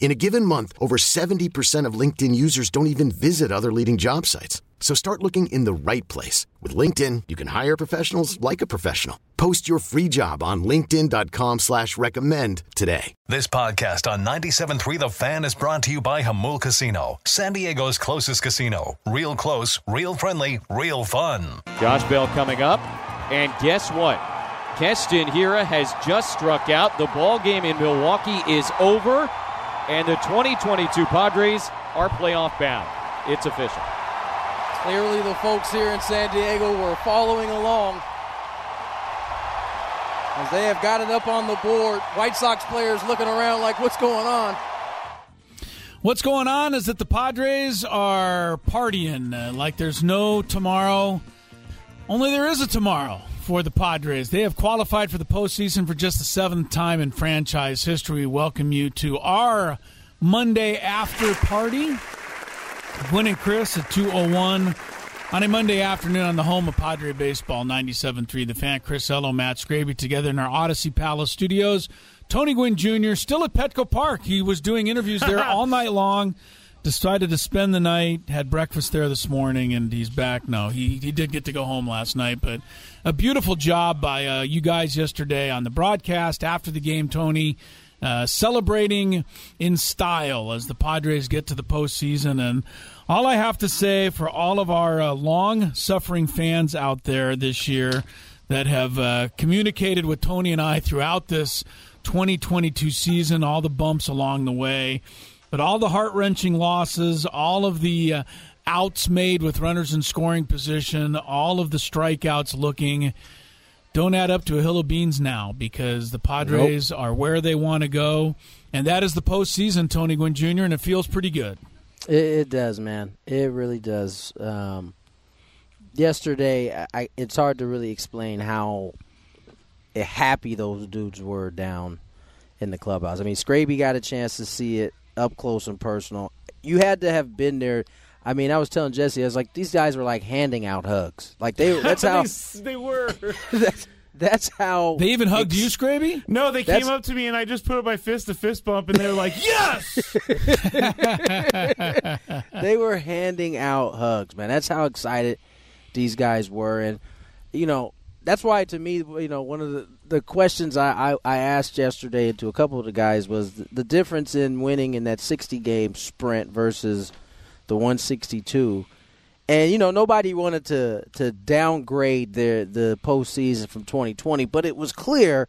In a given month, over 70% of LinkedIn users don't even visit other leading job sites. So start looking in the right place. With LinkedIn, you can hire professionals like a professional. Post your free job on linkedin.com slash recommend today. This podcast on 97.3 The Fan is brought to you by Jamul Casino, San Diego's closest casino. Real close, real friendly, real fun. Josh Bell coming up, and guess what? Keston Hiura has just struck out. The ball game in Milwaukee is over, and the 2022 Padres are playoff bound. It's official. Clearly, the folks here in San Diego were following along as they have got it up on the board. White Sox players looking around like, what's going on? What's going on is that the Padres are partying uh, like there's no tomorrow. Only there is a tomorrow for the Padres. They have qualified for the postseason for just the seventh time in franchise history. We welcome you to our Monday after party. Gwynn and Chris at 201 on a Monday afternoon on the home of Padre Baseball 97.3. The fan Chris Ello, Matt Scraby together in our Audacy Palace studios. Tony Gwynn Jr. still at Petco Park. He was doing interviews there all night long. Decided to spend the night, had breakfast there this morning, and he's back. No, he, he did get to go home last night, but a beautiful job by uh, you guys yesterday on the broadcast after the game, Tony. Uh, celebrating in style as the Padres get to the postseason. And all I have to say for all of our uh, long suffering fans out there this year that have uh, communicated with Tony and I throughout this 2022 season, all the bumps along the way, but all the heart wrenching losses, all of the uh, outs made with runners in scoring position, all of the strikeouts looking don't add up to a hill of beans now because the Padres nope. are where they want to go, and that is the postseason, Tony Gwynn Jr., and it feels pretty good. It, it does, man. It really does. Um, yesterday, I, it's hard to really explain how happy those dudes were down in the clubhouse. I mean, Scraby got a chance to see it up close and personal. You had to have been there. I mean, I was telling Jesse, I was like, these guys were like handing out hugs. Like they, were that's how they, they were. that's, that's how they even hugged you, Scraby. No, they came up to me and I just put up my fist a fist bump, and they were like, "Yes!" they were handing out hugs, man. That's how excited these guys were, and you know, that's why to me, you know, one of the, the questions I, I, I asked yesterday to a couple of the guys was the, difference in winning in that sixty game sprint versus the one sixty two and you know nobody wanted to to downgrade their the postseason from 2020, but it was clear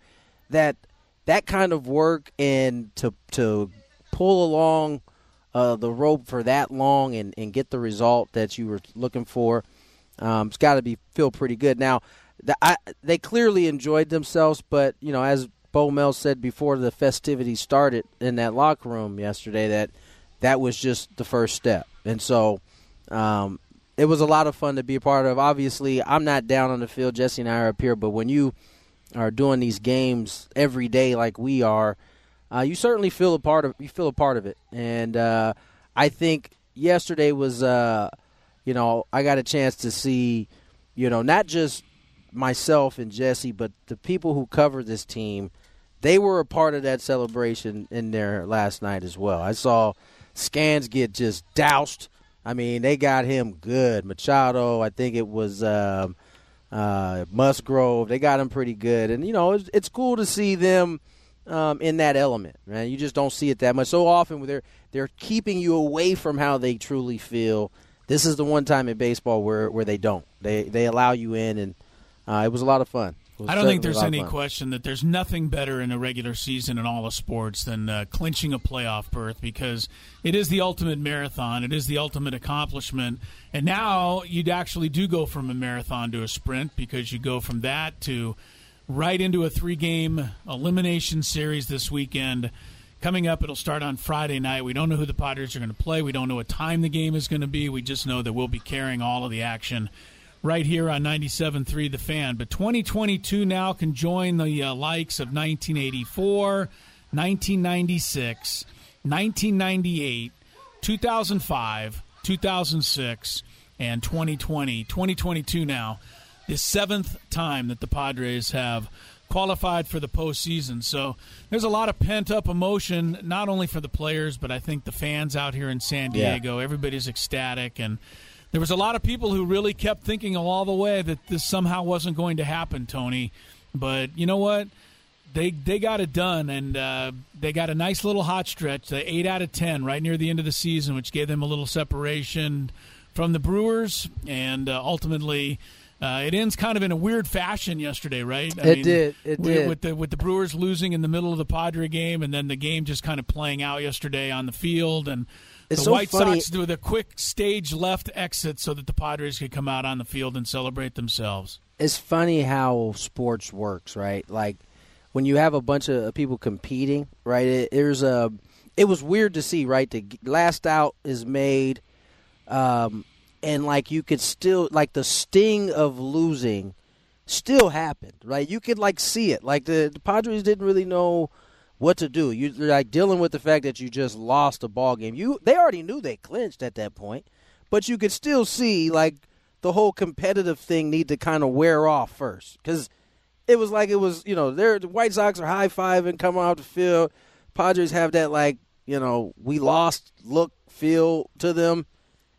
that that kind of work and to to pull along uh, the rope for that long and, and get the result that you were looking for, um, it's got to be feel pretty good. Now, the, I, they clearly enjoyed themselves, but you know, as Bo Mel said before the festivities started in that locker room yesterday, that that was just the first step, and so. Um, it was a lot of fun to be a part of. Obviously, I'm not down on the field. Jesse and I are up here, but when you are doing these games every day like we are, uh, you certainly feel a part of you feel a part of it. And uh, I think yesterday was, uh, you know, I got a chance to see, you know, not just myself and Jesse, but the people who cover this team. They were a part of that celebration in there last night as well. I saw scans get just doused I mean, they got him good. Machado, I think it was um, uh, Musgrove. They got him pretty good, and you know, it's, it's cool to see them um, in that element. Man, you just don't see it that much. So often, they're they're keeping you away from how they truly feel. This is the one time in baseball where, where they don't. They they allow you in, and uh, it was a lot of fun. I don't think there's any on. question that there's nothing better in a regular season in all of sports than uh, clinching a playoff berth because it is the ultimate marathon. It is the ultimate accomplishment. And now you'd actually do go from a marathon to a sprint because you go from that to right into a three game elimination series this weekend. Coming up, it'll start on Friday night. We don't know who the Padres are going to play. We don't know what time the game is going to be. We just know that we'll be carrying all of the action right here on 97.3 The Fan. But 2022 now can join the uh, likes of 1984, 1996, 1998, 2005, 2006, and 2020. 2022 now, the seventh time that the Padres have qualified for the postseason. So there's a lot of pent up emotion, not only for the players, but I think the fans out here in San Yeah. Diego. Everybody's ecstatic. And there was a lot of people who really kept thinking all the way that this somehow wasn't going to happen, Tony. But you know what? They they got it done, and uh, they got a nice little hot stretch. The eight out of ten right near the end of the season, which gave them a little separation from the Brewers, and uh, ultimately. Uh, it ends kind of in a weird fashion yesterday, right? It did. It with, did. With the with the Brewers losing in the middle of the Padre game, and then the game just kind of playing out yesterday on the field, and It's the so White funny- Sox do the quick stage left exit so that the Padres could come out on the field and celebrate themselves. it's funny how sports works, right? Like when you have a bunch of people competing, right? It, there's a. It was weird to see, right? The last out is made, um, and like you could still like the sting of losing still happened, right? You could like see it. Like the, the Padres didn't really know what to do. You- You're like dealing with the fact that you just lost a ball game. You they already knew they clinched at that point, but you could still see like the whole competitive thing need to kind of wear off first because it was like it was you know the White Sox are high fiving coming off the field. Padres have that like you know we lost look feel to them,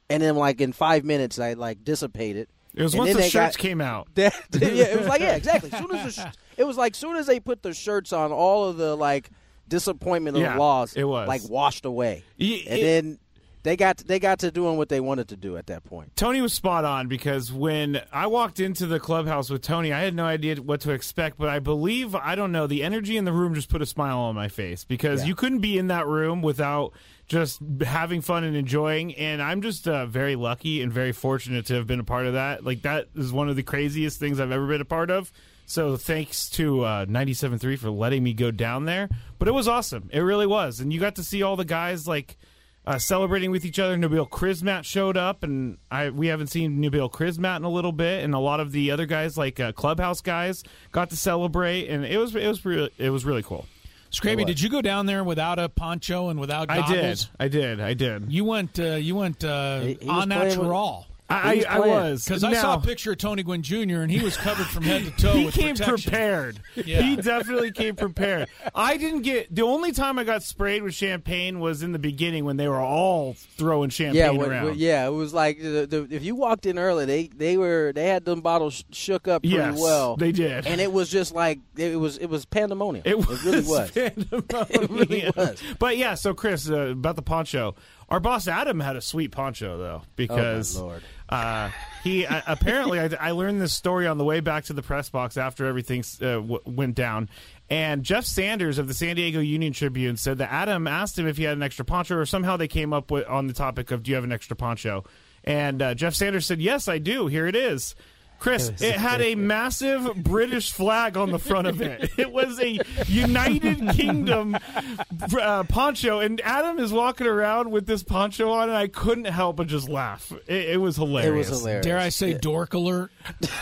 and then like in five minutes I like dissipated. It was And once the shirts got- came out. That, yeah, it was like yeah, exactly. As Soon as the it was like soon as they put the shirts on, all of the like disappointment of Yeah, loss it was. like washed away, Y- and it- then they got they got to doing what they wanted to do at that point. Tony was spot on because when I walked into the clubhouse with Tony, I had no idea what to expect, but I believe, I don't know, the energy in the room just put a smile on my face because Yeah. you couldn't be in that room without just having fun and enjoying. And I'm just uh, very lucky and very fortunate to have been a part of that. Like, that is one of the craziest things I've ever been a part of. So thanks to uh, 97.3 for letting me go down there. But it was awesome. It really was. And you got to see all the guys like uh, celebrating with each other. Nabil Crismatt showed up, and I we haven't seen Nabil Crismatt in a little bit, and a lot of the other guys, like uh, clubhouse guys, got to celebrate, and it was it was really it was really cool. Scraby, did you go down there without a poncho and without goggles? I did, I did, I did. You went. Uh, you went uh, He- he on playing with- natural. I, I, I was Because I saw a picture of Tony Gwynn Jr. and he was covered from head to toe. he with came protection. prepared. Yeah. He definitely came prepared. I didn't get the only time I got sprayed with champagne was in the beginning when they were all throwing champagne Yeah, when, around. when- yeah, it was like the, the, if you walked in early, they they were they had them bottles shook up pretty Yes, well. they did. and it was just like it was it was pandemonium. It, was really was. It really was. But yeah, so Chris, uh, about the poncho. Our boss Adam had a sweet poncho though, because Oh, Lord. Uh, he uh, apparently I, I learned this story on the way back to the press box after everything uh, w- went down. And Jeff Sanders of the San Diego Union Tribune said that Adam asked him if he had an extra poncho, or somehow they came up with on the topic of "Do you have an extra poncho?" And uh, Jeff Sanders said, "Yes, I do. Here it is." Chris, it had a massive British flag on the front of it. It was a United Kingdom uh, poncho, and Adam is walking around with this poncho on, and I couldn't help but just laugh. It, it was It hilarious. was hilarious. Dare I say, dork alert?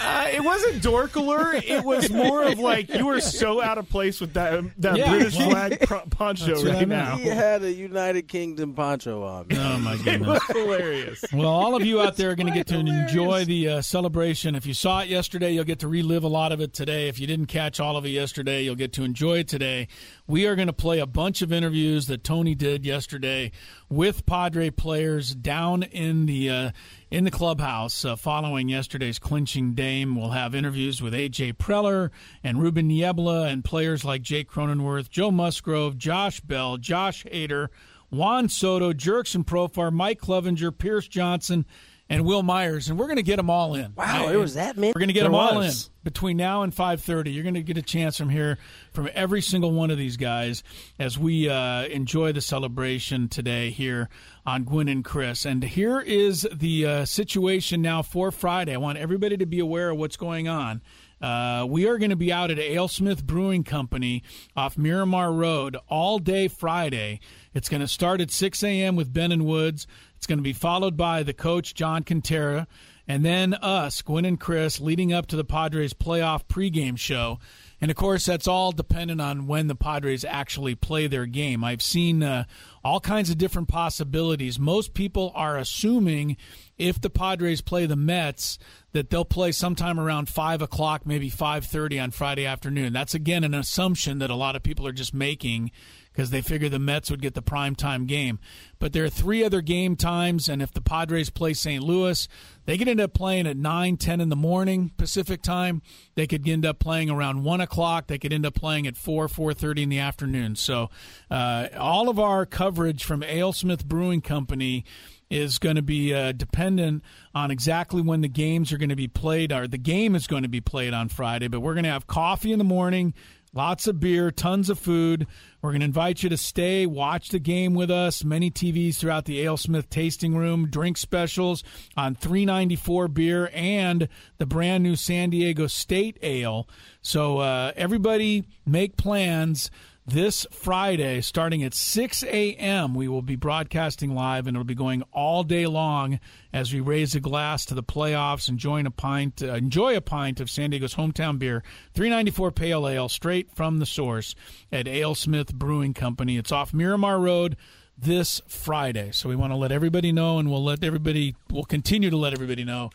Uh, it wasn't dork alert. It was more of like you were so out of place with that that Yeah. British flag pro- poncho That's what I right now. He had a United Kingdom poncho on. man. Oh my goodness, It was hilarious. Well, all of you out there are going to get to enjoy the uh, celebration. If you saw it yesterday, you'll get to relive a lot of it today. If you didn't catch all of it yesterday, you'll get to enjoy it today. We are going to play a bunch of interviews that Tony did yesterday with Padre players down in the uh, in the clubhouse uh, following yesterday's clinching game. We'll have interviews with AJ Preller and Ruben Niebla and players like Jake Cronenworth, Joe Musgrove, Josh Bell, Josh Hader. Juan Soto, Jurickson Profar, Mike Clevinger, Pierce Johnson, and Wil Myers, and we're going to get them all in. Wow, I- there was that many. We're going to get There them all in between now and 5:30. You're going to get a chance from here from every single one of these guys as we uh, enjoy the celebration today here on Gwynn and Chris. And here is the uh, situation now for Friday. I want everybody to be aware of what's going on. Uh, we are going to be out at Alesmith Brewing Company off Miramar Road all day Friday. It's going to start at 6 a.m. with Ben and Woods. It's going to be followed by the coach, John Kentera, and then us, Gwynn and Chris, leading up to the Padres playoff pregame show. And of course, that's all dependent on when the Padres actually play their game. I've seen uh, all kinds of different possibilities. Most people are assuming if the Padres play the Mets, that they'll play sometime around five o'clock, maybe five thirty on Friday afternoon. That's again an assumption that a lot of people are just making because they figure the Mets would get the prime time game. But there are three other game times, and if the Padres play St. Louis, they could end up playing at 9, 10 in the morning Pacific time. They could end up playing around 1 o'clock. They could end up playing at 4, 4.30 in the afternoon. So uh, all of our coverage from Alesmith Brewing Company is going to be uh, dependent on exactly when the games are going to be played, or the game is going to be played on Friday. But we're going to have coffee in the morning, lots of beer, tons of food. We're going to invite you to stay, watch the game with us. Many TVs throughout the Alesmith tasting room, drink specials on 394 beer and the brand new San Diego State Ale. So uh, everybody make plans this Friday, starting at 6 a.m., we will be broadcasting live, and it'll be going all day long as we raise a glass to the playoffs, enjoying a pint, uh, enjoy a pint of San Diego's hometown beer, 394 Pale Ale, straight from the source at Alesmith Brewing Company. It's off Miramar Road this Friday, so we want to let everybody know, and we'll let everybody, we'll continue to let everybody know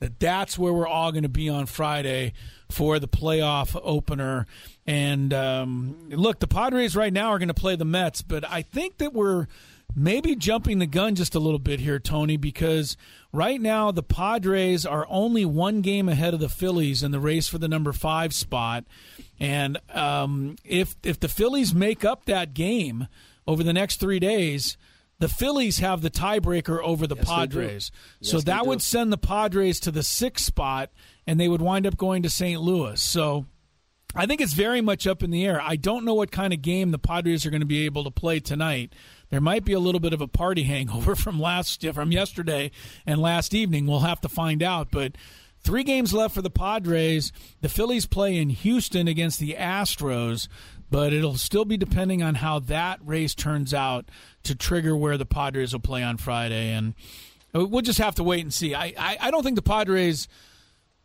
that that's where we're all going to be on Friday for the playoff opener. And um, look, the Padres right now are going to play the Mets, but I think that we're maybe jumping the gun just a little bit here, Tony, because right now the Padres are only one game ahead of the Phillies in the race for the number five spot. And um, if if the Phillies make up that game over the next three days, the Phillies have the tiebreaker over the Yes. Padres. so Yes, they that would send the Padres to the sixth spot, and they would wind up going to St. Louis. So I think it's very much up in the air. I don't know what kind of game the Padres are going to be able to play tonight. There might be a little bit of a party hangover from last from yesterday and last evening. We'll have to find out, but Three games left for the Padres. The Phillies play in Houston against the Astros, but it'll still be depending on how that race turns out to trigger where the Padres will play on Friday. And we'll just have to wait and see. I, I, I don't think the Padres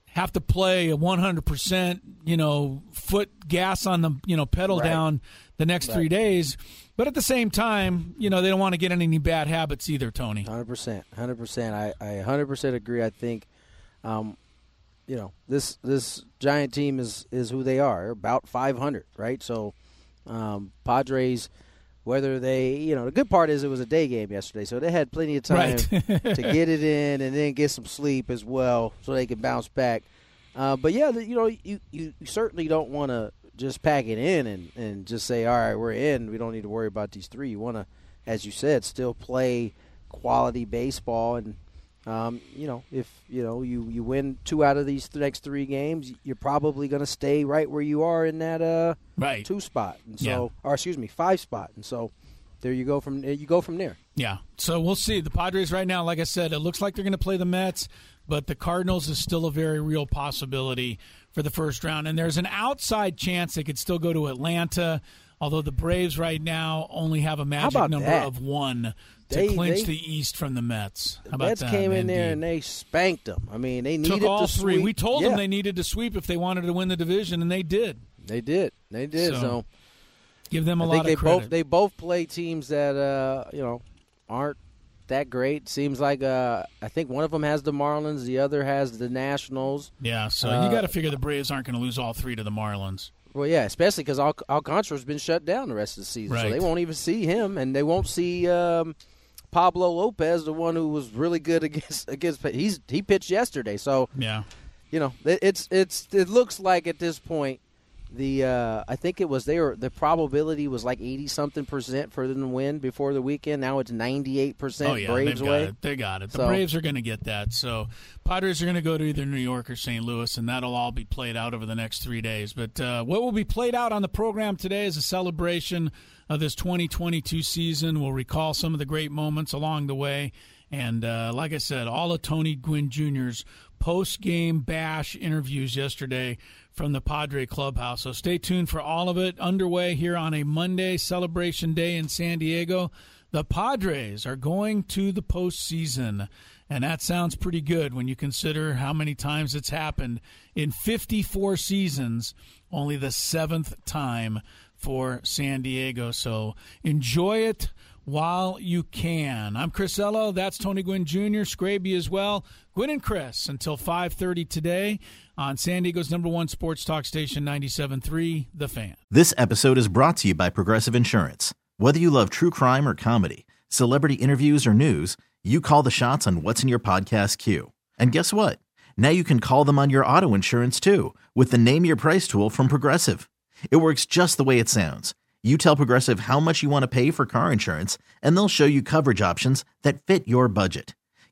have to play a 100%, you know, foot gas on the, you know, pedal Right. down the next three days. But at the same time, you know, they don't want to get any bad habits either, Tony. Hundred percent, hundred percent. I I hundred percent agree. I think, um, you know, this this giant team is is who they are. They're about five hundred, right? So, um, Padres, whether they, you know, the good part is it was a day game yesterday, so they had plenty of time Right. to get it in and then get some sleep as well, so they can bounce back. Uh, but yeah, the- you know, you you, you certainly don't want to just pack it in and, and just say, all right, we're in. We don't need to worry about these three. You want to, as you said, still play quality baseball. And, um, you know, if, you know, you, you win two out of these th- next three games, you're probably going to stay right where you are in that uh, Right. two spot. And so, Yeah. or excuse me, five spot. And so there you go from, you go from there. Yeah. So we'll see. The Padres right now, like I said, it looks like they're going to play the Mets, but the Cardinals is still a very real possibility for the first round. And there's an outside chance they could still go to Atlanta, although the Braves right now only have a magic number that? of one to They- clinch they- the East from the Mets. How about Mets that? came in there and they spanked them. I mean, they needed took all to three. sweep. We told yeah, them they needed to sweep if they wanted to win the division, and they did. They did. They did. So, so Give them a I lot they credit. both they both play teams that uh, you know aren't that great. Seems like uh, I think one of them has the Marlins, the other has the Nationals. yeah, so uh, you got to figure the Braves aren't going to lose all three to the Marlins. Well, yeah, especially because Al- Alcantara's been shut down the rest of the season, so they won't even see him, and they won't see um, Pablo Lopez, the one who was really good against against. He's he pitched yesterday, so Yeah. you know it, it's it's it looks like at this point the uh, I think it was they were the probability was like eighty something percent for them to win before the weekend. Now it's ninety eight percent. Oh yeah, Braves got way. it. They got it. The So- Braves are going to get that. So Padres are going to go to either New York or St. Louis, and that'll all be played out over the next three days. But uh, what will be played out on the program today is a celebration of this 2022 season. We'll recall some of the great moments along the way. And uh, like I said, all of Tony Gwynn Jr.'s post game bash interviews yesterday from the Padre clubhouse. So stay tuned for all of it underway here on a Monday celebration day in San Diego. The Padres are going to the postseason, and that sounds pretty good when you consider how many times it's happened in 54 seasons, only the seventh time for San Diego. So enjoy it while you can. I'm Chris Ello. That's Tony Gwynn Jr., Scraby as well. Gwynn and Chris until 5.30 today on San Diego's number one sports talk station, 97.3 The Fan. This episode is brought to you by Progressive Insurance. Whether you love true crime or comedy, celebrity interviews or news, you call the shots on what's in your podcast queue. And guess what? Now you can call them on your auto insurance too with the Name Your Price tool from Progressive. It works just the way it sounds. You tell Progressive how much you want to pay for car insurance, and they'll show you coverage options that fit your budget.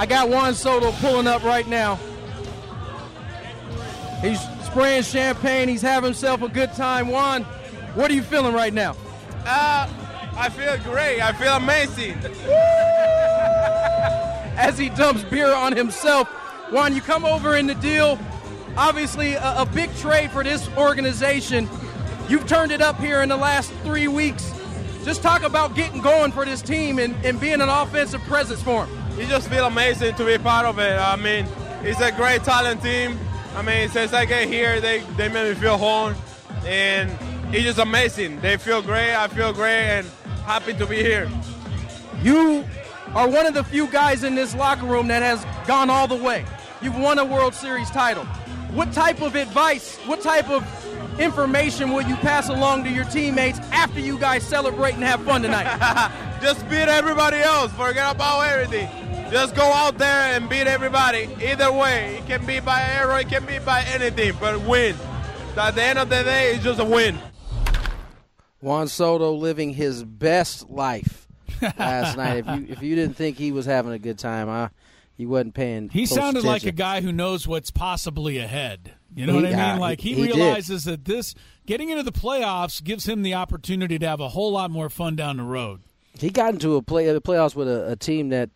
I got Juan Soto pulling up right now. He's spraying champagne. He's having himself a good time. Juan, what are you feeling right now? Uh, I feel great. I feel amazing. As he dumps beer on himself. Juan, you come over in the deal. Obviously, a, a big trade for this organization. You've turned it up here in the last three weeks. Just talk about getting going for this team and, and being an offensive presence for them. You just feel amazing to be part of it. I mean, it's a great talent team. I mean, since I get here, they, they make me feel home. And it's just amazing. They feel great. I feel great and happy to be here. You are one of the few guys in this locker room that has gone all the way. You've won a World Series title. What type of advice, what type of information will you pass along to your teammates after you guys celebrate and have fun tonight? just beat everybody else. Forget about everything. Just go out there and beat everybody. Either way, it can be by arrow, it can be by anything, but win. At the end of the day, it's just a win. Juan Soto living his best life last night. If you if you didn't think he was having a good time, I he wasn't paying. He close sounded like a guy who knows what's possibly ahead. You know He- what I yeah, mean? Like he, he did. realizes that this getting into the playoffs gives him the opportunity to have a whole lot more fun down the road. He got into a play the playoffs with a, a team that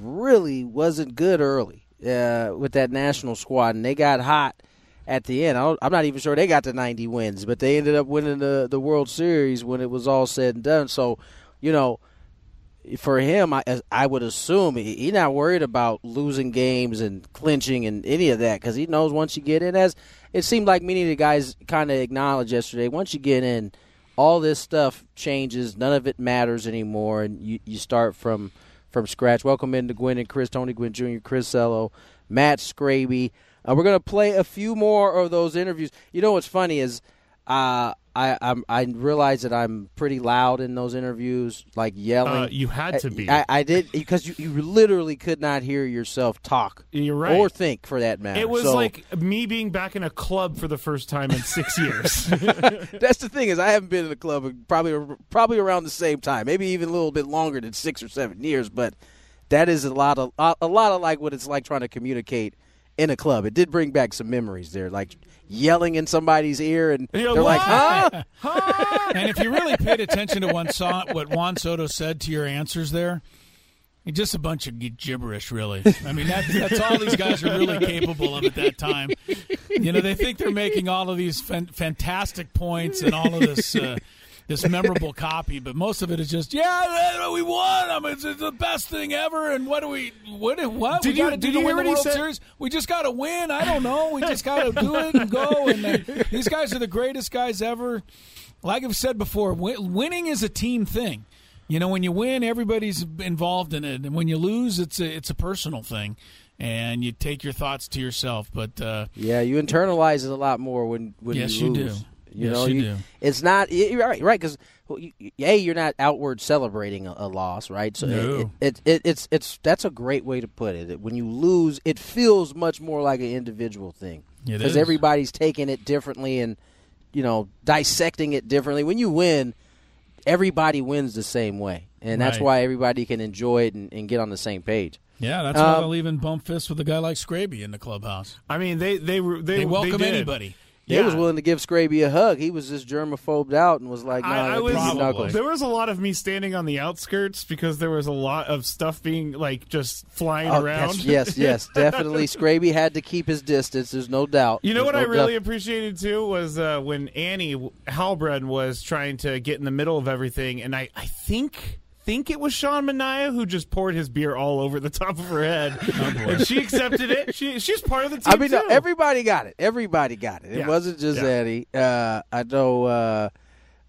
really wasn't good early uh, with that national squad, and they got hot at the end. I I'm not even sure they got to 90 wins, but they ended up winning the the World Series when it was all said and done. So, you know, for him, I, I would assume he's he not worried about losing games and clinching and any of that because he knows once you get in, as it seemed like many of the guys kind of acknowledged yesterday, once you get in, all this stuff changes. None of it matters anymore, and you, you start from from scratch. Welcome into Gwynn and Chris, Tony Gwynn Jr., Chris Ello, Matt Scraby. Uh, we're gonna play a few more of those interviews. You know what's funny is uh, I I'm, I realize that I'm pretty loud in those interviews, like yelling. Uh, you had to be. I, I did because you, you literally could not hear yourself talk. You're right. or think for that matter. It was So- like me being back in a club for the first time in six years. That's the thing is I haven't been in a club probably probably around the same time, maybe even a little bit longer than six or seven years. But that is a lot of a lot of like what it's like trying to communicate in a club. It did bring back some memories there, like yelling in somebody's ear, and you're they're like, "What?" "Huh?" and if you really paid attention to one so- what Juan Soto said to your answers there, just a bunch of gibberish, really. I mean, that's, that's all these guys are really capable of at that time. You know, they think they're making all of these fan- fantastic points and all of this. Uh, this memorable copy, but most of it is just, yeah, we won. I mean, it's, it's the best thing ever. And what do we, what, what Did we you- do did you win hear the what he World said? Series? We just got to win. I don't know. We just got to do it and go. And uh, these guys are the greatest guys ever. Like I've said before, win- winning is a team thing. You know, when you win, everybody's involved in it, and when you lose, it's a it's a personal thing, and you take your thoughts to yourself. But uh, Yeah, you internalize it a lot more when when Yes, you you lose. do. You Yes, know, you do. It's not you're right, right? Because a you're not outward celebrating a, a loss, right? So No. it, it, it it's it's that's a great way to put it. When you lose, it feels much more like an individual thing because everybody's taking it differently and you know dissecting it differently. When you win, everybody wins the same way, and that's Right. why everybody can enjoy it and, and get on the same page. yeah, that's why Um, they'll even bump fists with a guy like Scraby in the clubhouse. I mean, they they were they, They welcome did. anybody. They was willing to give Scraby a hug. He was just germaphobed out and was like, "No, I, I was knuckles." there was a lot of me standing on the outskirts because there was a lot of stuff being like just flying Oh, around. that's- yes, yes, definitely. Scraby had to keep his distance. There's no doubt. You know There's what I really doubt. appreciated too was uh, when Annie Heilbrunn was trying to get in the middle of everything, and I, I think think it was Sean Manaea who just poured his beer all over the top of her head, and she accepted it. She she's part of the team. Oh, I mean, too. no, everybody got it. Everybody got it. It Yeah. wasn't just Yeah. Eddie. Uh, I know. Uh,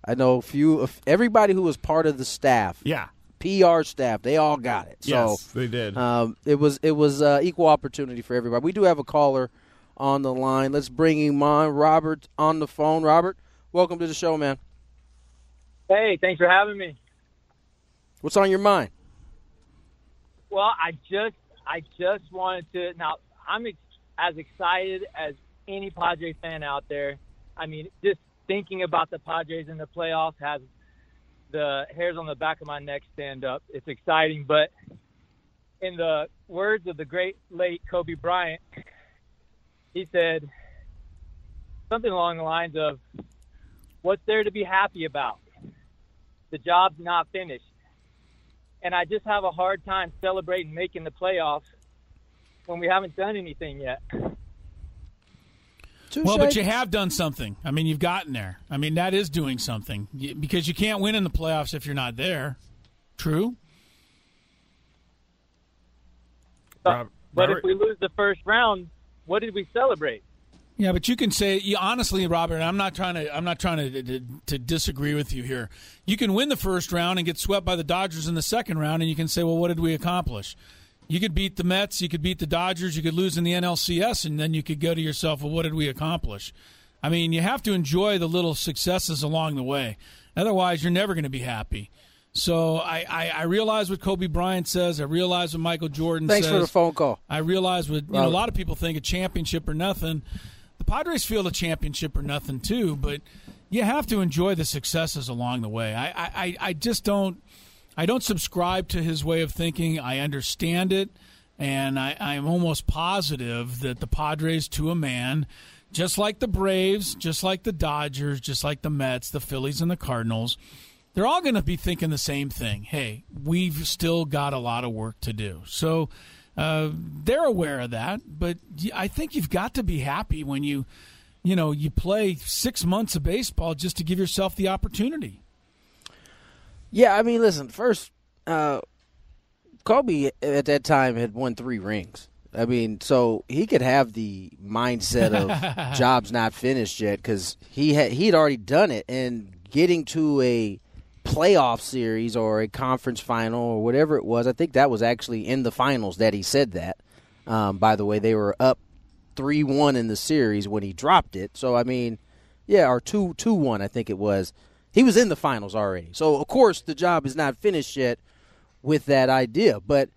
I know a few. of Everybody who was part of the staff. Yeah. PR staff. They all got it. So Yes, they did. Um, it was it was uh, equal opportunity for everybody. We do have a caller on the line. Let's bring him on. Robert on the phone. Robert, welcome to the show, man. Hey, thanks for having me. What's on your mind? Well, I just I just wanted to now I'm ex- as excited as any Padres fan out there. I mean, just thinking about the Padres in the playoffs has the hairs on the back of my neck stand up. It's exciting, but in the words of the great late Kobe Bryant, he said something along the lines of, "What's there to be happy about? The job's not finished." And I just have a hard time celebrating making the playoffs when we haven't done anything yet. Well, but you have done something. I mean, you've gotten there. I mean, that is doing something because you can't win in the playoffs if you're not there. True. But, but if we lose the first round, what did we celebrate? Yeah, but you can say you, honestly, Robert. I'm not trying to. I'm not trying to, to to disagree with you here. You can win the first round and get swept by the Dodgers in the second round, and you can say, "Well, what did we accomplish?" You could beat the Mets, you could beat the Dodgers, you could lose in the NLCS, and then you could go to yourself, "Well, what did we accomplish?" I mean, you have to enjoy the little successes along the way. Otherwise, you're never going to be happy. So I, I, I realize what Kobe Bryant says. I realize what Michael Jordan Thanks says. Thanks for the phone call. I realize what you know, a lot of people think a championship or nothing. The Padres feel a championship or nothing too, but you have to enjoy the successes along the way. I, I, I- just don't I don't subscribe to his way of thinking. I understand it, and I, I'm almost positive that the Padres to a man, just like the Braves, just like the Dodgers, just like the Mets, the Phillies and the Cardinals, they're all going to be thinking the same thing. Hey, we've still got a lot of work to do. So uh, they're aware of that, but I think you've got to be happy when you, you know, you play six months of baseball just to give yourself the opportunity. Yeah, I mean, listen. First, uh, Kobe at that time had won three rings. I mean, so he could have the mindset of jobs not finished yet because he had he'd already done it, and getting to a playoff series or a conference final or whatever it was. I think that was actually in the finals that he said that. Um, by the way, they were up three one in the series when he dropped it. So I mean, Yeah, or two two one, I think it was. He was in the finals already. So of course the job is not finished yet with that idea. But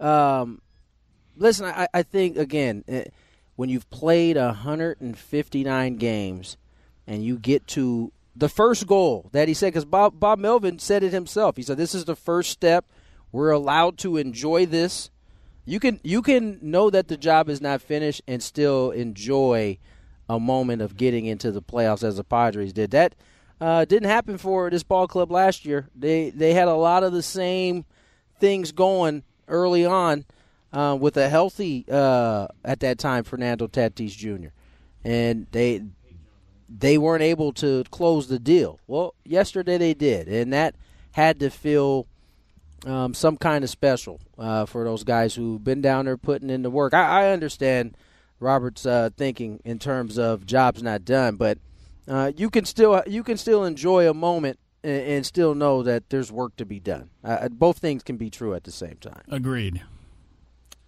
um, listen, I, I think again, eh, when you've played 159 games and you get to the first goal that he said, because Bob Bob Melvin said it himself. He said this is the first step. We're allowed to enjoy this. You can you can know that the job is not finished and still enjoy a moment of getting into the playoffs as the Padres did. That uh, didn't happen for this ball club last year. They they had a lot of the same things going early on uh, with a healthy uh, at that time Fernando Tatis Jr. and they they weren't able to close the deal. Well, yesterday they did, and that had to feel um, some kind of special uh, for those guys who've been down there putting in the work. I, I understand Robert's uh, thinking in terms of jobs not done, but uh, you can still you can still enjoy a moment and, and still know that there's work to be done. Uh, both things can be true at the same time. Agreed.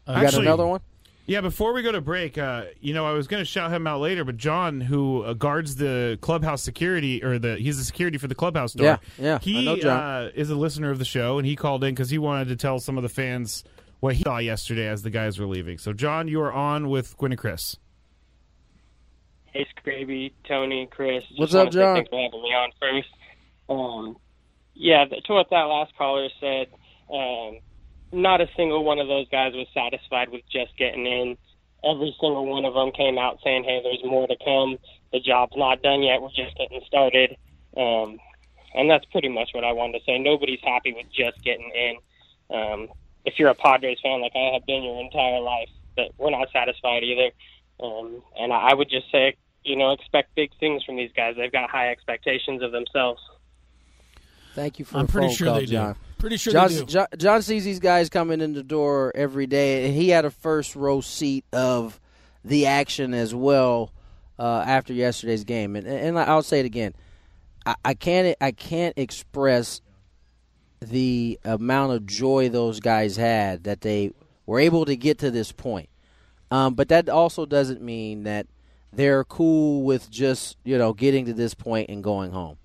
you got another one? Yeah, before we go to break, uh, you know, I was going to shout him out later, but John, who uh, guards the clubhouse security, or the he's the security for the clubhouse door. Yeah, yeah, He I know John. Uh, is a listener of the show, and he called in because he wanted to tell some of the fans what he saw yesterday as the guys were leaving. So, John, you are on with Gwynn and Chris. Hey, Scraby, Tony, Chris. Just What's wanna up, John? Thanks for having me on first. Um, yeah, to what that last caller said, um, not a single one of those guys was satisfied with just getting in. Every single one of them came out saying, "Hey, there's more to come. The job's not done yet. We're just getting started." Um, and that's pretty much what I wanted to say. Nobody's happy with just getting in. Um, if you're a Padres fan, like I have been your entire life, but we're not satisfied either. Um, and I I would just say, you know, expect big things from these guys. They've got high expectations of themselves. Thank you for I'm the pretty phone sure call, they do. John. Pretty sure John, they do. John, John sees these guys coming in the door every day, and he had a first row seat of the action as well uh, after yesterday's game. And, and I'll say it again, I, I can't I can't express the amount of joy those guys had that they were able to get to this point. Um, but that also doesn't mean that they're cool with just you know getting to this point and going home.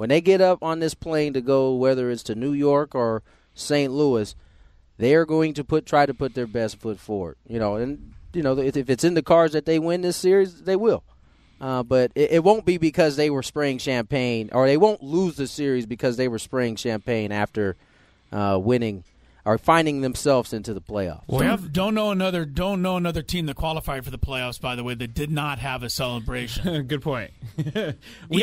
When they get up on this plane to go, whether it's to New York or St. Louis, they are going to put try to put their best foot forward. You know, and you know if, if it's in the cards that they win this series, they will. Uh, but it, it won't be because they were spraying champagne, or they won't lose the series because they were spraying champagne after uh, winning or finding themselves into the playoffs. don't, don't know another don't know another team that qualified for the playoffs. By the way, that did not have a celebration. Good point. we even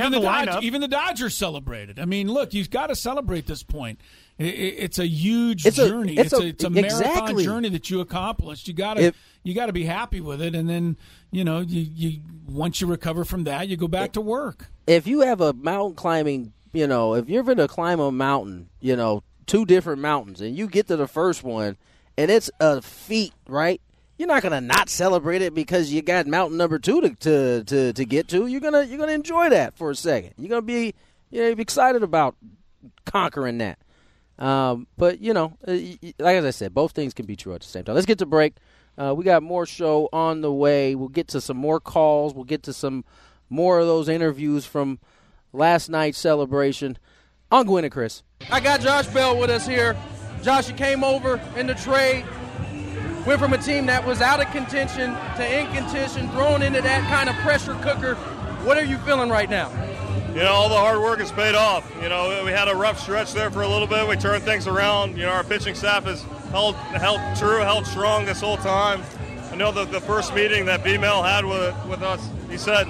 have the, the Dodge- even the Dodgers celebrated. I mean, look, you've got to celebrate this point. I- I- it's a huge It's a- journey. it's It's, a- a, it's a marathon journey that you accomplished. You got to you got to be happy with it, and then you know you, you once you recover from that, you go back to work. if you have a mountain climbing, you know, if you're going to climb a mountain, you know, two different mountains, and you get to the first one, and it's a feat, right? You're not to not celebrate it because you got mountain number two to, to, to, to get to. You're gonna you're gonna enjoy that for a second. You're gonna be you know excited about conquering that. Um, but you know, uh, like as I said, both things can be true at the same time. Let's get to break. Uh, we got more show on the way. We'll get to some more calls. We'll get to some more of those interviews from last night's celebration. On Gwynn and Chris. I got Josh Bell with us here. Josh, you came over in the trade, went from a team that was out of contention to in contention, thrown into that kind of pressure cooker. What are you feeling right now? You know, all the hard work has paid off. You know, we had a rough stretch there for a little bit. We turned things around. You know, our pitching staff has held held true, held strong this whole time. I know that the first meeting that B-Mail had with, with us, he said,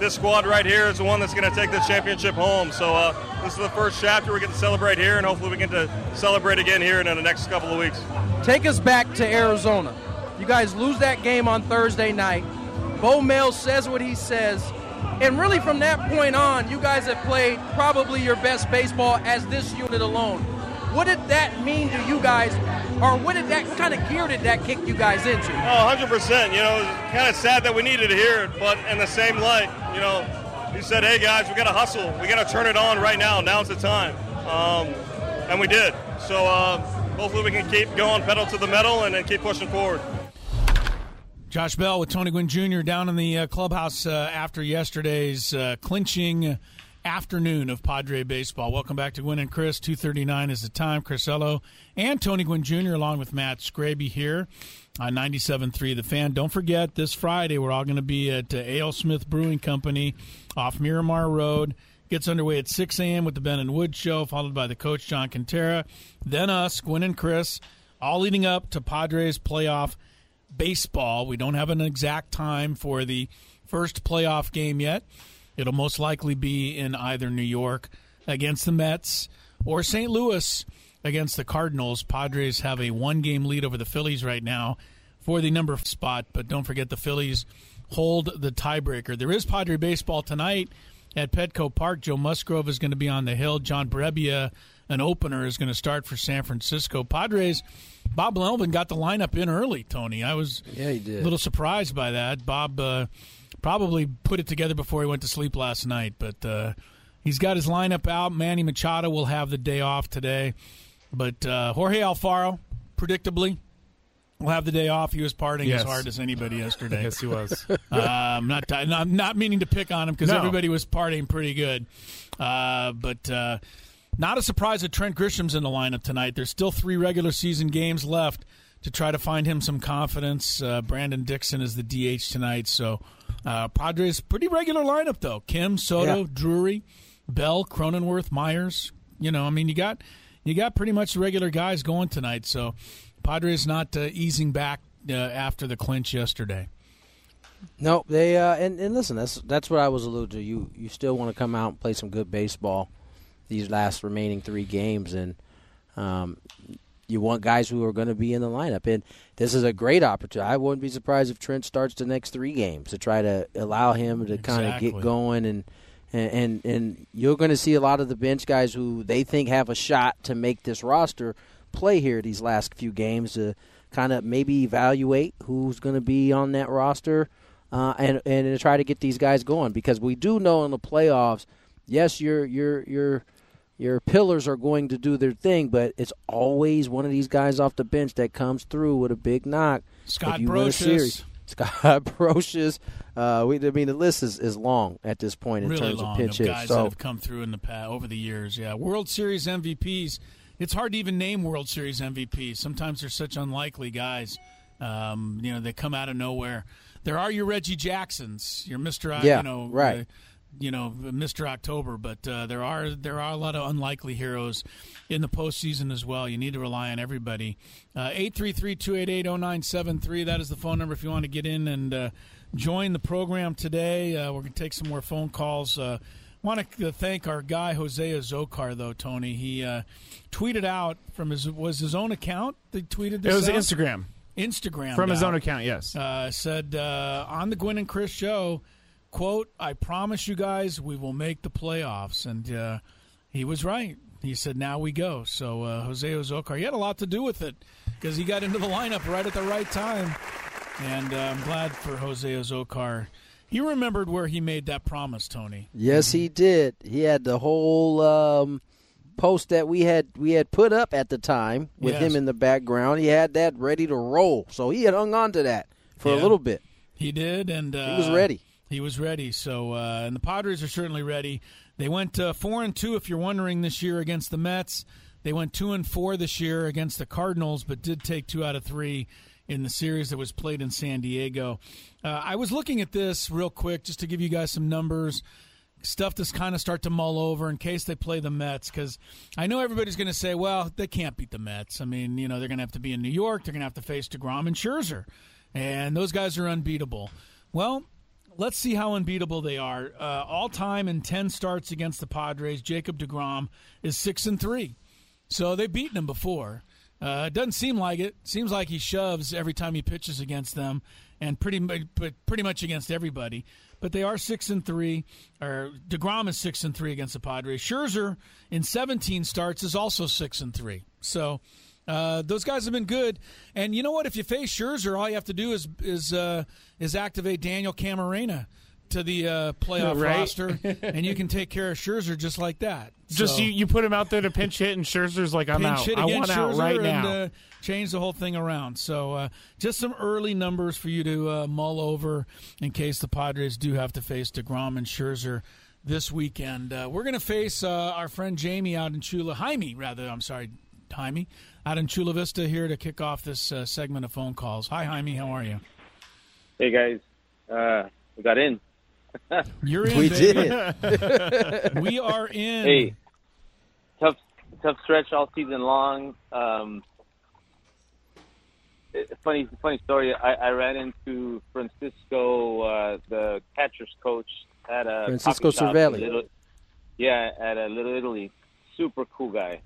this squad right here is the one that's going to take the championship home. So uh, this is the first chapter we get to celebrate here, and hopefully we get to celebrate again here in the next couple of weeks. Take us back to Arizona. You guys lose that game on Thursday night. Bo Mel says what he says. And really, from that point on, you guys have played probably your best baseball as this unit alone. What did that mean to you guys, or what did that what kind of gear did that kick you guys into? Oh, 100%. You know, it's kind of sad that we needed to hear it, but in the same light, you know, he said, hey guys, we got to hustle. We got to turn it on right now. Now's the time. Um, and we did. So uh, hopefully we can keep going pedal to the metal and then keep pushing forward. Josh Bell with Tony Gwynn Jr. down in the uh, clubhouse uh, after yesterday's uh, clinching afternoon of Padre baseball. Welcome back to Gwynn and Chris. Two thirty nine is the time. Chris Ello and Tony Gwynn Jr. along with Matt Scraby here on 97.3 The Fan. Don't forget this Friday we're all going to be at uh, AleSmith Brewing Company off Miramar Road. Gets underway at 6 a.m. with the Ben and Wood Show, followed by the coach John Kentera. Then us, Gwynn and Chris, all leading up to Padres playoff baseball. We don't have an exact time for the first playoff game yet. It'll most likely be in either New York against the Mets or St. Louis against the Cardinals. Padres have a one game lead over the Phillies right now for the number spot, but don't forget the Phillies hold the tiebreaker. There is Padre baseball tonight at Petco Park. Joe Musgrove is going to be on the hill. John Brebbia, an opener, is going to start for San Francisco. Padres, Bob Melvin got the lineup in early, Tony. I was yeah, he did. a little surprised by that. Bob. Uh, probably put it together before he went to sleep last night. But uh, he's got his lineup out. Manny Machado will have the day off today. But uh, Jorge Alfaro, predictably, will have the day off. He was partying Yes. as hard as anybody yesterday. Yes, he was. uh, I'm not, not not meaning to pick on him because No. everybody was partying pretty good. Uh, but uh, not a surprise that Trent Grisham's in the lineup tonight. There's still three regular season games left to try to find him some confidence. Uh, Brandon Dixon is the DH tonight, so uh, Padres pretty regular lineup though. Kim, Soto, Yeah. Drury, Bell, Cronenworth, Myers. You know, I mean, you got you got pretty much the regular guys going tonight. So Padres not uh, easing back uh, after the clinch yesterday. No, they uh, and and listen, that's that's what I was alluding to. You you still want to come out and play some good baseball these last remaining three games, and um, you want guys who are going to be in the lineup. And this is a great opportunity. I wouldn't be surprised if Trent starts the next three games to try to allow him to kind of get going and. And, and and you're going to see a lot of the bench guys who they think have a shot to make this roster play here these last few games to kind of maybe evaluate who's going to be on that roster uh, and and to try to get these guys going because we do know in the playoffs, yes, your your your your pillars are going to do their thing, but it's always one of these guys off the bench that comes through with a big knock. Scott if you win a Brosius. Scott Brosius. Uh, we, I mean, the list is, is long at this point in really terms long of pinch of guys So that have come through in the past over the years. Yeah, World Series MVPs. It's hard to even name World Series MVPs. Sometimes they're such unlikely guys. Um, you know, they come out of nowhere. There are your Reggie Jacksons, your Mister. Yeah, you know, right. uh, you know, Mister October. But uh, there are there are a lot of unlikely heroes in the postseason as well. You need to rely on everybody. Uh, Eight three three two eight eight zero nine seven three. That is the phone number if you want to get in and uh, join the program today. Uh, we're going to take some more phone calls. Uh, want to thank our guy Jose Azocar though, Tony. He uh, tweeted out from his was his own account. They tweeted this It was out? Instagram. Instagram From his own account, yes. uh, said uh, on the Gwynn and Chris show, "quote I promise you guys we will make the playoffs," and uh, he was right. He said, "Now we go." So uh, Jose Azocar, he had a lot to do with it because he got into the lineup right at the right time, and uh, I'm glad for Jose Azocar. He remembered where he made that promise, Tony. Yes, he did. He had the whole um, post that we had we had put up at the time with Yes. him in the background. He had that ready to roll, so he had hung on to that for a little bit. He did, and uh, he was ready. He was ready. So, uh, and the Padres are certainly ready. They went uh, four and two, if you're wondering, this year against the Mets. They went two and four this year against the Cardinals, but did take two out of three in the series that was played in San Diego. Uh, I was looking at this real quick just to give you guys some numbers, stuff to kind of start to mull over in case they play the Mets, because I know everybody's going to say, well, they can't beat the Mets. I mean, you know, they're going to have to be in New York. They're going to have to face DeGrom and Scherzer, and those guys are unbeatable. Well, let's see how unbeatable they are. Uh, all time in ten starts against the Padres, Jacob Degrom is six and three. So they've beaten him before. Uh, it doesn't seem like it. Seems like he shoves every time he pitches against them, and pretty but pretty much against everybody. But they are six and three. Or Degrom is six and three against the Padres. Scherzer in 17 starts is also six and three. So uh, those guys have been good. And you know what? If you face Scherzer, all you have to do is is uh, is activate Daniel Camarena. to the uh, playoff Right. roster, and you can take care of Scherzer just like that. Just So- you, you put him out there to pinch hit, and Scherzer's like, I'm out. I want out Scherzer right and, now. uh, change the whole thing around. So uh, just some early numbers for you to uh, mull over in case the Padres do have to face Degrom and Scherzer this weekend. Uh, we're going to face uh, our friend Jamie out in Chula Jaime, rather. I'm sorry, Jaime, out in Chula Vista here to kick off this uh, segment of phone calls. Hi, Jaime. How are you? Hey guys, uh, we got in. You're in. We baby. did. we are in. Hey, tough, tough stretch all season long. Um, funny, funny story. I, I ran into Francisco, uh, the catcher's coach at a Francisco coffee Cervelli. Little- yeah, at a Little Italy. Super cool guy.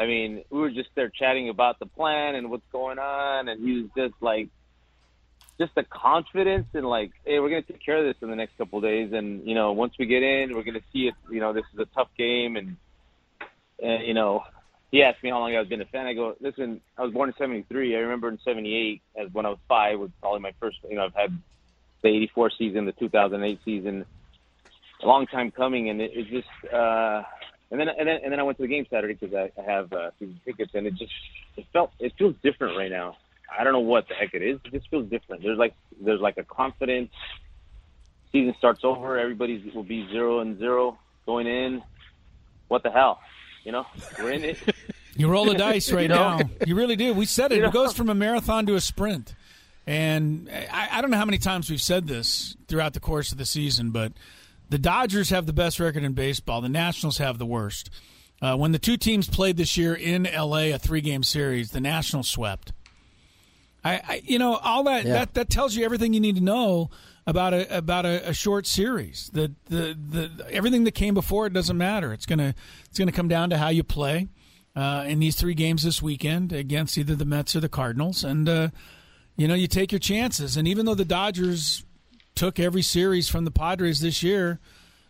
I mean, we were just there chatting about the plan and what's going on, and he was just like, just the confidence and like, hey, we're gonna take care of this in the next couple of days, and you know, once we get in, we're gonna see it. You know, this is a tough game, and and you know, he asked me how long I've been a fan. I go, listen, I was born in '73. I remember in '78, as when I was five, was probably my first. You know, I've had the '84 season, the 2008 season, a long time coming, and it, it just. uh and then, and then, and then I went to the game Saturday because I, I have uh, season tickets, and it just it felt it feels different right now. I don't know what the heck it is. It just feels different. There's like there's like a confidence. Season starts over. Everybody will be zero and zero going in. What the hell? You know, we're in it. You roll the dice right You know? now. You really do. We said it. You It goes from a marathon to a sprint. And I, I don't know how many times we've said this throughout the course of the season, but the Dodgers have the best record in baseball. The Nationals have the worst. Uh, when the two teams played this year in L.A., a three-game series, the Nationals swept. I, I you know, all that, Yeah. that that tells you everything you need to know about a about a, a short series. The, the the everything that came before it doesn't matter. It's gonna it's gonna come down to how you play uh, in these three games this weekend against either the Mets or the Cardinals, and uh, you know you take your chances. And even though the Dodgers took every series from the Padres this year,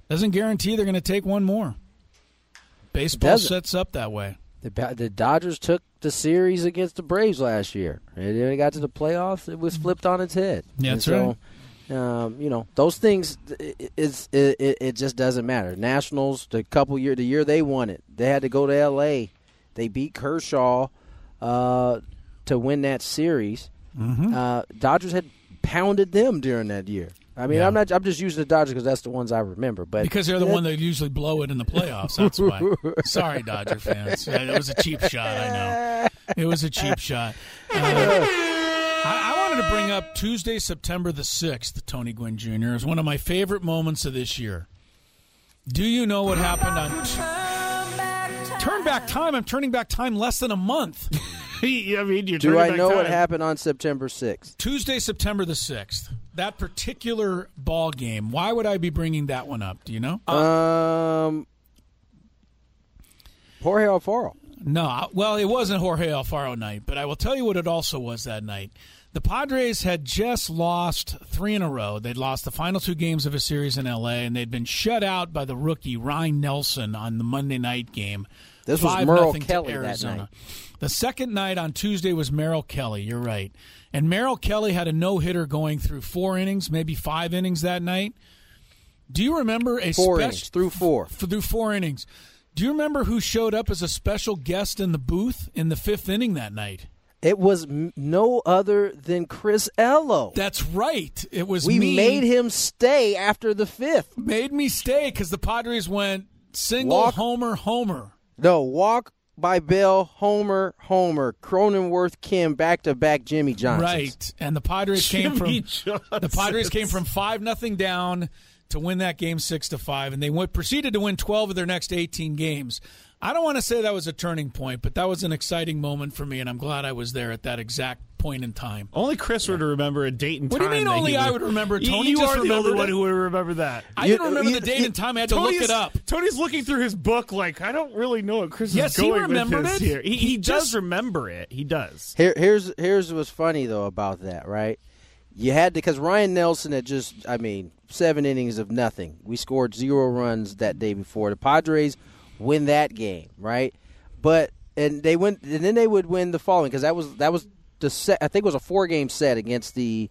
doesn't guarantee they're going to take one more. Baseball sets up that way. The, the Dodgers took the series against the Braves last year. And then it got to the playoffs, it was flipped on its head. Yeah, that's so, Um, you know, those things, it, it's, it, it, it just doesn't matter. Nationals, the couple year, the year they won it, they had to go to L.A. They beat Kershaw uh, to win that series. Mhm. Uh, Dodgers had pounded them during that year. I mean, Yeah. I'm not. I'm just using the Dodgers because that's the ones I remember. But Because they're the one that usually blow it in the playoffs. That's why. Sorry, Dodger fans. Yeah, It was a cheap shot. I know. It was a cheap shot. Uh, I, I wanted to bring up Tuesday, September the sixth. Tony Gwynn Jr. is one of my favorite moments of this year. Do you know what happened on t- Turn Back Time? I'm turning back time less than a month. I mean, you're Do turning I back know what happened on September 6th? Tuesday, September the sixth. That particular ball game. Why would I be bringing that one up? Do you know? Um, Jorge Alfaro. No, well, it wasn't Jorge Alfaro night, but I will tell you what it also was that night. The Padres had just lost three in a row. They'd lost the final two games of a series in L.A., and they'd been shut out by the rookie Ryne Nelson on the Monday night game. This was 5 Merrill Kelly that night. The second night on Tuesday was Merrill Kelly. You're right. And Merrill Kelly had a no hitter going through four innings, maybe five innings that night. Do you remember a Four innings, through four. f- through four innings? Do you remember who showed up as a special guest in the booth in the fifth inning that night? It was m- no other than Chris Ello. That's right. It was we me. made him stay after the fifth. Made me stay because the Padres went single, Walk- homer, homer. No, walk by Bill, Homer, Homer, Cronenworth, Kim, back to back Jimmy Johnson. Right, and the Padres came from Jimmy the Padres came from five nothing down to win that game six to five, and they went proceeded to win twelve of their next eighteen games. I don't want to say that was a turning point, but that was an exciting moment for me, and I'm glad I was there at that exact point in time. Only Chris would remember a date and time. What do you mean only I would- would remember? Tony you just are the only one who would remember that. I didn't remember the date and time. I had to look it up. Tony's looking through his book like I don't really know what Chris Yes, is he going remembered with this it. here. He, He he does just- remember it. He does. Here, here's here's what's funny though about that, right? You had to because Ryne Nelson had just, I mean, seven innings of nothing. We scored zero runs that day before. The Padres win that game, right? But and they went, and then they would win the following because that was that was the set. I think it was a four game set against the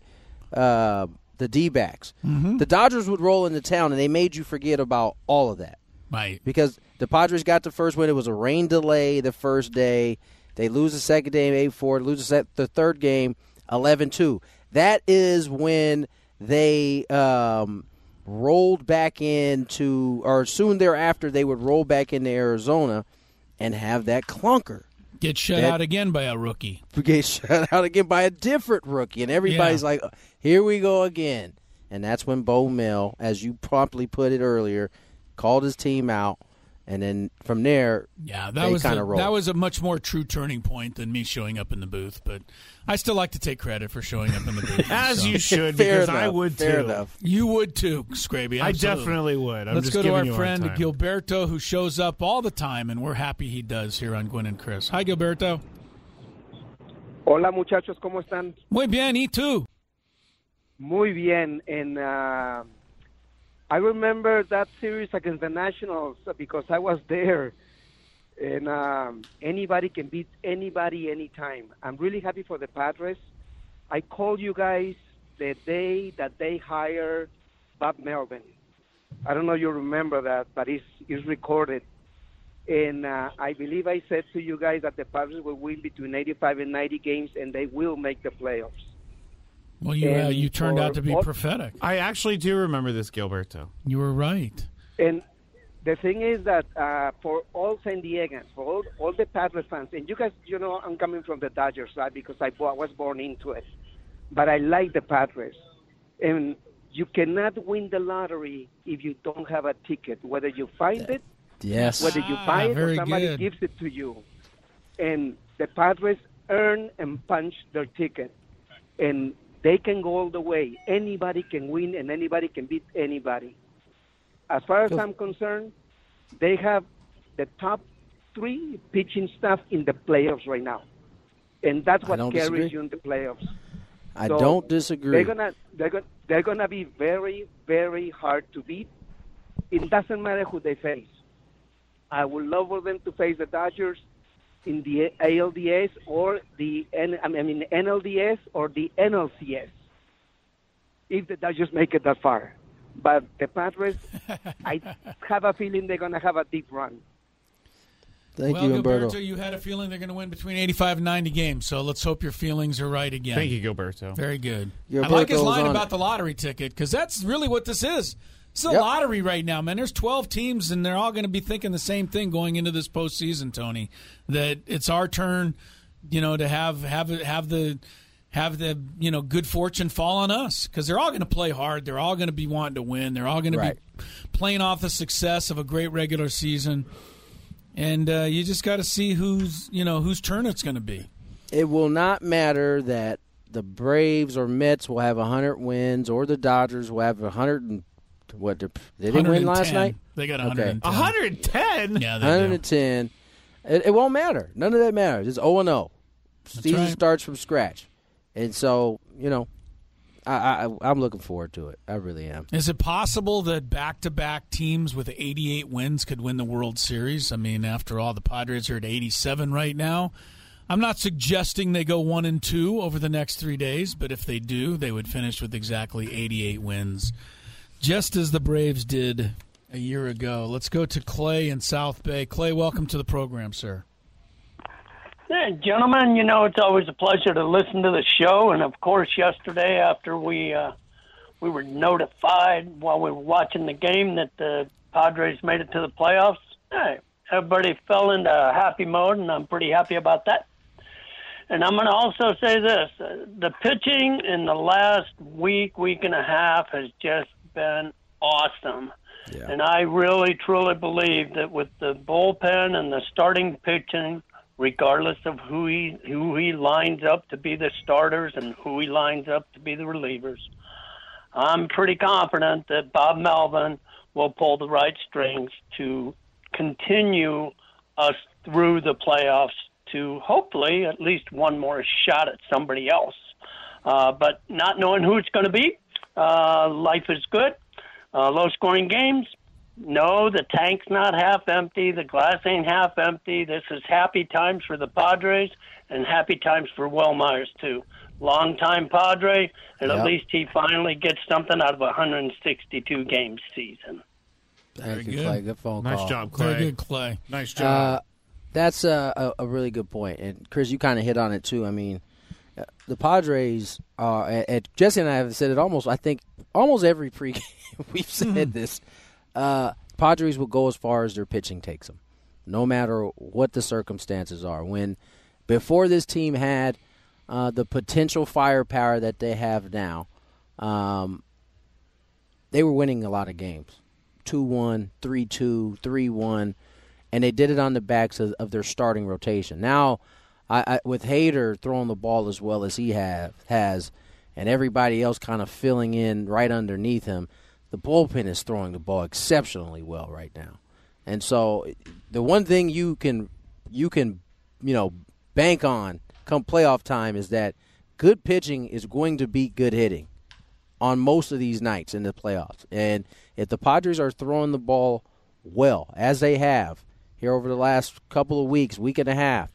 uh, the D backs. Mm-hmm. The Dodgers would roll into town, and they made you forget about all of that. Right. Because the Padres got the first win. It was a rain delay the first day. They lose the second game 8 4, lose the, set, the third game 11 2. That is when they um, rolled back into, or soon thereafter, they would roll back into Arizona and have that clunker. Get shut That- out again by a rookie. Get shut out again by a different rookie. And everybody's Yeah. like, here we go again. And that's when BoMel, as you promptly put it earlier, called his team out. And then from there, Yeah, that they was kind a, of rolled. that was a much more true turning point than me showing up in the booth. But I still like to take credit for showing up in the booth. As so. you should, Fair because I would fair too. enough. You would too, Scraby. I definitely would. I'm Let's just go to our you a hard friend time. Gilberto, who shows up all the time, and we're happy he does here on Gwynn and Chris. Hi, Gilberto. Hola muchachos, ¿cómo están? Muy bien, y tú? Muy bien. And uh, I remember that series against the Nationals because I was there. And um, anybody can beat anybody anytime. I'm really happy for the Padres. I called you guys the day that they hired Bob Melvin. I don't know if you remember that, but it's, it's recorded. And uh, I believe I said to you guys that the Padres will win between 85 and 90 games, and they will make the playoffs. Well, you uh, you turned for out to be all- prophetic. I actually do remember this, Gilberto. You were right. And the thing is that uh, for all San Diegans, for all, all the Padres fans, and you guys, you know, I'm coming from the Dodgers side because I bo- was born into it, but I like the Padres. And you cannot win the lottery if you don't have a ticket, whether you find it, Yes. whether you Ah, buy it or somebody good. gives it to you. And the Padres earn and punch their ticket. And they can go all the way. Anybody can win and anybody can beat anybody. As far as I'm concerned, they have the top three pitching staff in the playoffs right now. And that's what carries disagree. you in the playoffs. I So don't disagree. They're gonna they're gonna they're gonna be very very hard to beat. It doesn't matter who they face. I would love for them to face the Dodgers in the ALDS or the N, I mean NLDS or the NLCS. If the Dodgers make it that far, but the Padres, I have a feeling they're gonna have a deep run. Thank well, you, Umberto. Gilberto, you had a feeling they're going to win between 85 and 90 games, so let's hope your feelings are right again. Thank you, Gilberto. Very good. I like his line on about the lottery ticket because that's really what this is. It's a Yep. lottery right now, man. There's 12 teams, and they're all going to be thinking the same thing going into this postseason, Tony. That it's our turn, you know, to have have it- have the have the you know good fortune fall on us because they're all going to play hard. They're all going to be wanting to win. They're all going to be playing off the success of a great regular season, and uh, you just got to see who's you know whose turn it's going to be. it will not matter that the Braves or Mets will have 100 wins or the Dodgers will have 100 and what they're- they didn't win last night. They got Okay. 110. 110? Yeah, they 110. It, it won't matter. None of that matters. It's 0 and 0. Season right. starts from scratch, and so you know, I, I I'm looking forward to it. I really am. Is it possible that back-to-back teams with 88 wins could win the World Series? I mean, after all, the Padres are at 87 right now. I'm not suggesting they go one and two over the next three days, but if they do, they would finish with exactly 88 wins, just as the Braves did a year ago. Let's go to Clay in South Bay. Clay, welcome to the program, sir. Yeah, gentlemen, you know it's always a pleasure to listen to the show, and of course, yesterday after we uh, we were notified while we were watching the game that the Padres made it to the playoffs, hey, everybody fell into happy mode, and I'm pretty happy about that. And I'm going to also say this: uh, the pitching in the last week, week and a half has just been awesome. And I really, truly believe that with the bullpen and the starting pitching, regardless of who he who he lines up to be the starters and who he lines up to be the relievers, I'm pretty confident that Bob Melvin will pull the right strings to continue us through the playoffs to hopefully at least one more shot at somebody else. Uh, but not knowing who it's going to be, uh, life is good. Uh, low scoring games, no, the tank's not half empty. The glass ain't half empty. This is happy times for the Padres and happy times for Wil Myers too. Long time Padre, and Yep. at least he finally gets something out of a 162 game season. Thank you, good. Clay. Good phone Nice call. job, Clay. Very good, Clay. Nice Uh, job. that's a, a, a really good point, and Chris, you kind of hit on it too. I mean, uh, the Padres are. And and Jesse and I have said it almost. I think almost every pregame we've said this. Uh, Padres will go as far as their pitching takes them, no matter what the circumstances are. When before this team had uh, the potential firepower that they have now, um, they were winning a lot of games 2 1, 3 2, 3 1, and they did it on the backs of, of their starting rotation. Now, I, I, with Hader throwing the ball as well as he have, has, and everybody else kind of filling in right underneath him, the bullpen is throwing the ball exceptionally well right now. And so, the one thing you can you can you know bank on come playoff time is that good pitching is going to beat good hitting on most of these nights in the playoffs. And if the Padres are throwing the ball well, as they have here over the last couple of weeks, week and a half,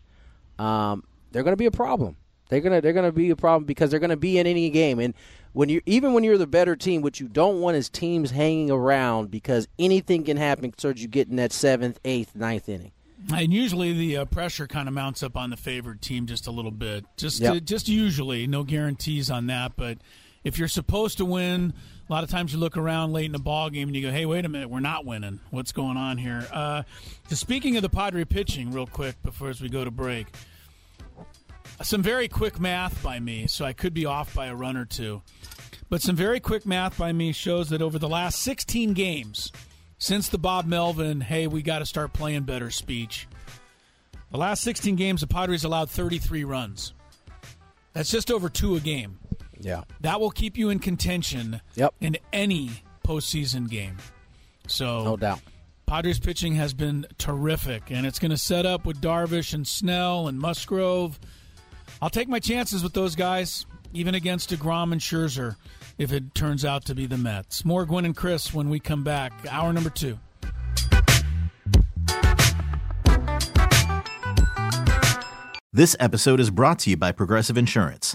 um, they're going to be a problem. They're gonna they're gonna be a problem because they're gonna be in any game. And when you even when you're the better team, what you don't want is teams hanging around because anything can happen towards you getting that seventh, eighth, ninth inning. And usually the uh, pressure kind of mounts up on the favored team just a little bit. Just Yep. uh, just usually, no guarantees on that. But if you're supposed to win, a lot of times you look around late in the ball game and you go, "Hey, wait a minute, we're not winning. What's going on here?" Uh, so speaking of the Padre pitching, real quick before as we go to break, some very quick math by me, so I could be off by a run or two. But some very quick math by me shows that over the last 16 games, since the Bob Melvin, hey, we got to start playing better speech, the last 16 games, the Padres allowed 33 runs. That's just over two a game. Yeah. That will keep you in contention Yep. in any postseason game. So No doubt. Padres pitching has been terrific, and it's going to set up with Darvish and Snell and Musgrove. I'll take my chances with those guys, even against DeGrom and Scherzer, if it turns out to be the Mets. More Gwynn and Chris when we come back. Hour number two. This episode is brought to you by Progressive Insurance.